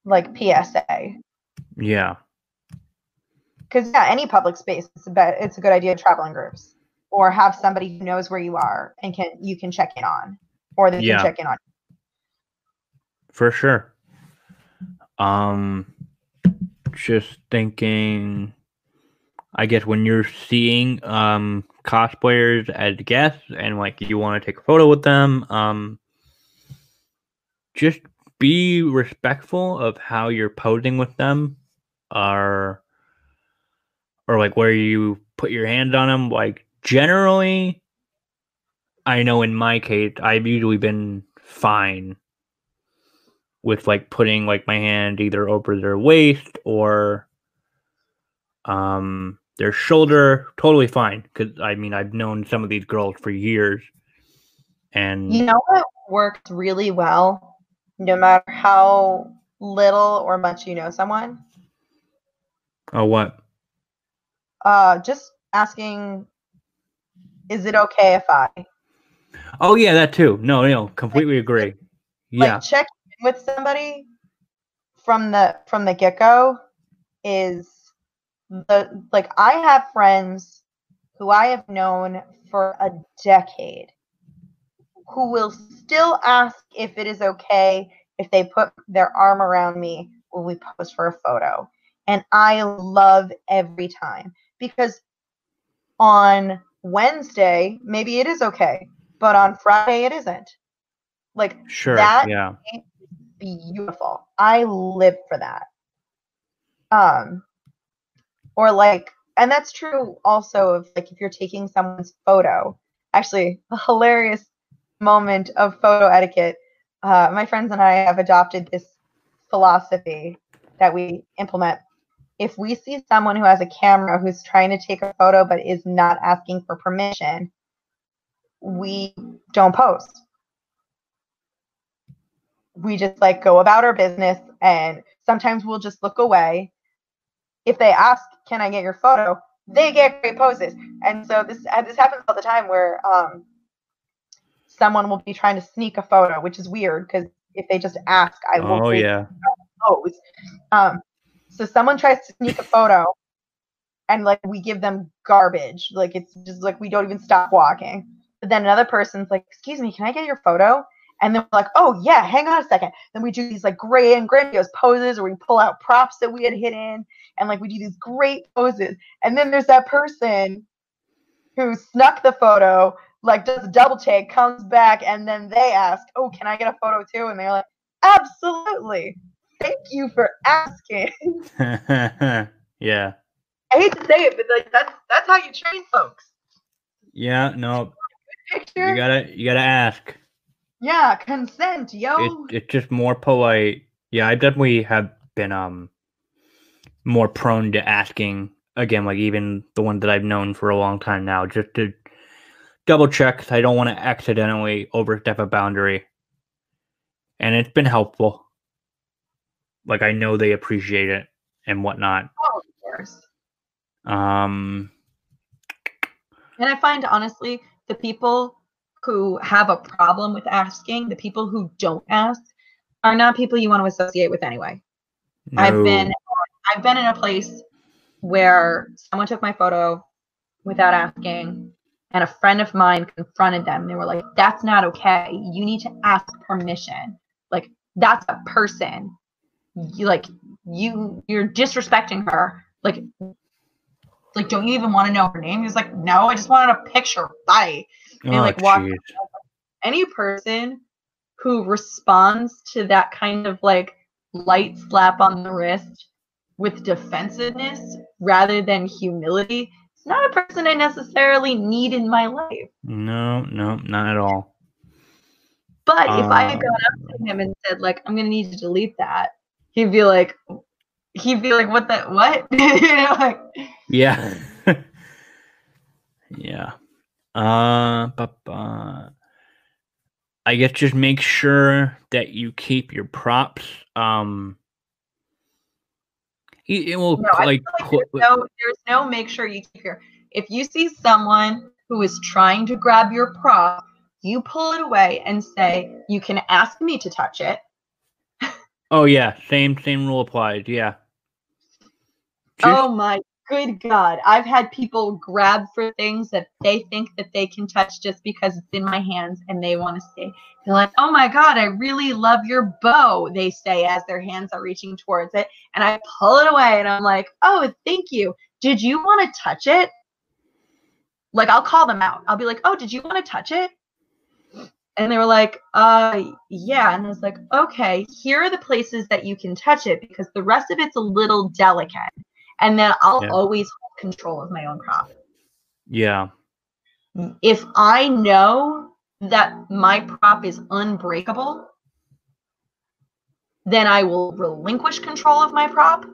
like PSA.
Yeah.
Because yeah, any public space, it's a be- it's a good idea to travel in groups or have somebody who knows where you are and can you can check in on, or they
Yeah.
can check in on.
For sure. Um just thinking I guess when you're seeing um cosplayers as guests and like you want to take a photo with them, um just be respectful of how you're posing with them or or like where you put your hand on them like generally I know in my case I've usually been fine with like putting like my hand either over their waist or um their shoulder totally fine because i mean i've known some of these girls for years. And
You know what works really well, no matter how little or much you know someone?
oh what?
Uh, just asking, is it okay if I?
oh yeah that too. No no completely agree. yeah
Like check in with somebody from the from the get go is the like I have friends who I have known for a decade who will still ask if it is okay if they put their arm around me when we pose for a photo. And I love every time because on Wednesday, maybe it is okay, but on Friday, it isn't. Like,
sure
that-
yeah
beautiful. I live for that. Um, or like, and that's true also of like if you're taking someone's photo. Actually, a hilarious moment of photo etiquette. Uh, my friends and I have adopted this philosophy that we implement. If we see someone who has a camera who's trying to take a photo but is not asking for permission, we don't post we just like go about our business and sometimes we'll just look away if they ask can i get your photo? they get great poses. And so this uh, this happens all the time where um someone will be trying to sneak a photo which is weird because if they just ask i will
oh yeah.
pose. Um so someone tries to sneak a photo and like we give them garbage. Like it's just like we don't even stop walking. But then another person's like excuse me can i get your photo and then we're like, oh yeah, hang on a second. Then we do these like great and grandiose poses, or we pull out props that we had hidden, and like we do these great poses. And then there's that person who snuck the photo, like does a double take, comes back, and then they ask, oh, can I get a photo too? And they're like, absolutely. Thank you for asking.
yeah
I hate to say it, but like that's that's how you train folks.
yeah no
picture.
You gotta you gotta ask.
Yeah, consent, yo.
It, it's just more polite. Yeah, I definitely have been um more prone to asking again, like even the one that I've known for a long time now, just to double check. I don't want to accidentally overstep a boundary. And it's been helpful. Like I know they appreciate it and whatnot.
Oh, of course.
Um
And I find honestly, the people who have a problem with asking, the people who don't ask, are not people you want to associate with anyway. I've been. I've been in a place where someone took my photo without asking, and a friend of mine confronted them. They were like, "That's not okay. You need to ask permission. Like that's a person. You like you you're disrespecting her. Like like don't you even want to know her name?" He was like, "No, I just wanted a picture. Bye." And,
Oh,
like, walk- any person who responds to that kind of like light slap on the wrist with defensiveness rather than humility it's not a person I necessarily need in my life.
No, no, not at all.
But if I had
Um,
gone up to him and said, like, I'm gonna need to delete that, he'd be like he'd be like, What the what? you know, like
Yeah. yeah. Uh, but, uh, I guess just make sure that you keep your props. Um, it, it will
No,
like,
like there's no there's no make sure you keep your if you see someone who is trying to grab your prop, you pull it away and say, You can ask me to touch it.
oh yeah, same same rule applies. Yeah. Just-
Oh my good God. I've had people grab for things that they think that they can touch just because it's in my hands and they want to say, they're like, oh my God, I really love your bow, they say as their hands are reaching towards it. And I pull it away and I'm like, oh, thank you. Did you want to touch it? Like, I'll call them out. I'll be like, oh, did you want to touch it? And they were like, uh, yeah. And I was like, okay, here are the places that you can touch it because the rest of it's a little delicate and then I'll
Yeah.
always hold control of my own prop.
yeah.
If I know that my prop is unbreakable, then I will relinquish control of my prop.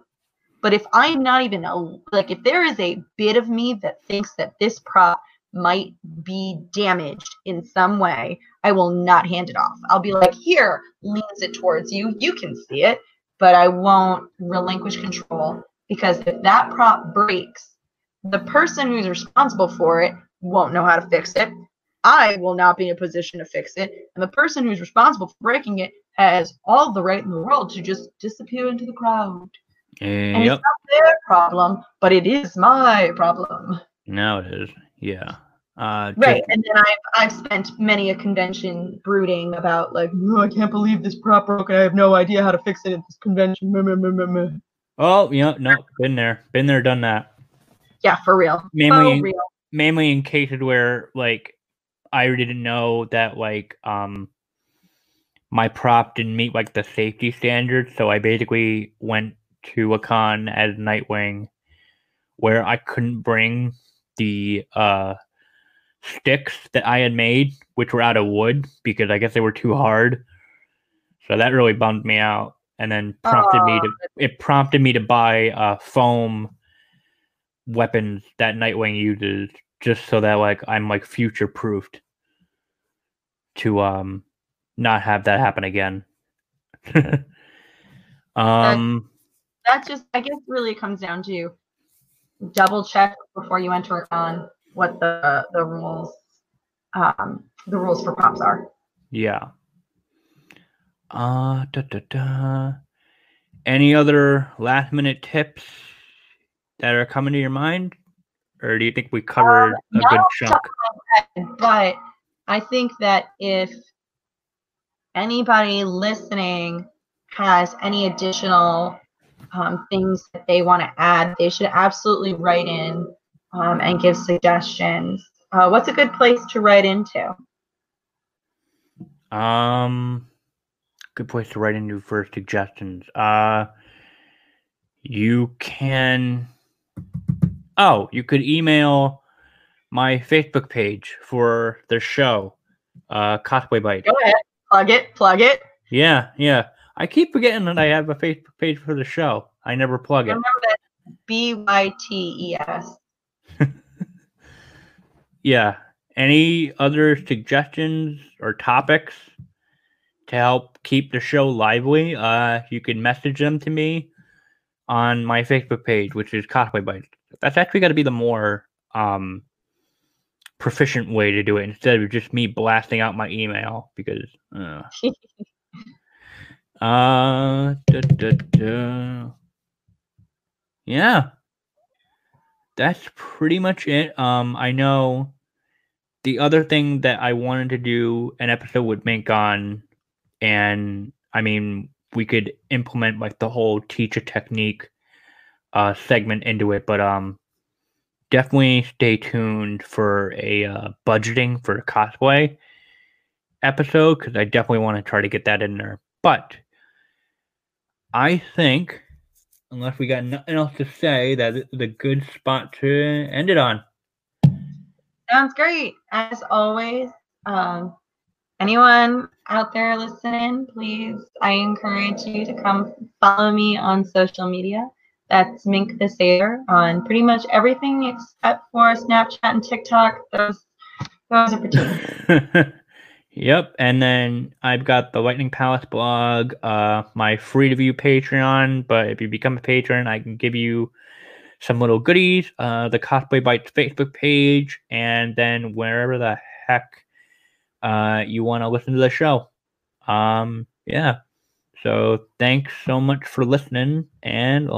But if I'm not even a, like, if there is a bit of me that thinks that this prop might be damaged in some way, I will not hand it off. I'll be like, here, leans it towards you. You can see it, but I won't relinquish control because if that prop breaks, the person who's responsible for it won't know how to fix it. I will not be in a position to fix it. And the person who's responsible for breaking it has all the right in the world to just disappear into the crowd. And
Yep.
it's not their problem, but it is my problem.
Now it is. Yeah. Uh,
Right. And then I've I've spent many a convention brooding about like, oh, I can't believe this prop broke. And I have no idea how to fix it at this convention.
Oh, yeah. No, been there. Been there, done that.
Yeah, for real.
Mainly-
for real.
mainly in cases where like I didn't know that like um my prop didn't meet like the safety standards, so I basically went to a con as Nightwing where I couldn't bring the uh sticks that I had made, which were out of wood because I guess they were too hard. So that really bummed me out and then prompted me to it prompted me to buy uh foam weapons that Nightwing uses just so that like I'm like future proofed to um not have that happen again. um
that just I guess really comes down to double check before you enter on what the the rules um the rules for props are.
yeah. Uh da, da, da. any other last minute tips that are coming to your mind? Or do you think we covered a good chunk?
top of my head, But I think that if anybody listening has any additional um, things that they want to add, they should absolutely write in um, and give suggestions. Uh, what's a good place to write into?
Um, good place to write in into for suggestions. Uh, you can. Oh, you could email my Facebook page for the show, uh, Cosplay Bite.
Go ahead, plug it, plug it.
Yeah, yeah. I keep forgetting that I have a Facebook page for the show. I never plug it.
Remember that B Y T E S.
Yeah. Any other suggestions or topics to help keep the show lively? Uh, you can message them to me on my Facebook page, which is Cosplay Bites. That's actually got to be the more um, proficient way to do it instead of just me blasting out my email because. Uh, uh da, da, da. yeah that's pretty much it um i know the other thing that i wanted to do an episode with mink on and i mean we could implement like the whole teach a technique uh segment into it but um definitely stay tuned for a uh, budgeting for cosplay episode because i definitely want to try to get that in there but I think, unless we got nothing else to say, that is a good spot to end it on.
Sounds great. As always, um, anyone out there listening, please, I encourage you to come follow me on social media. That's Mink the Sailor on pretty much everything except for Snapchat and TikTok. Those, those are you.
Yep, and then I've got the Lightning Palace blog, uh, my free to view Patreon. But if you become a patron, I can give you some little goodies. Uh, the Cosplay Bites Facebook page, and then wherever the heck uh, you want to listen to the show. Um, yeah. So thanks so much for listening, and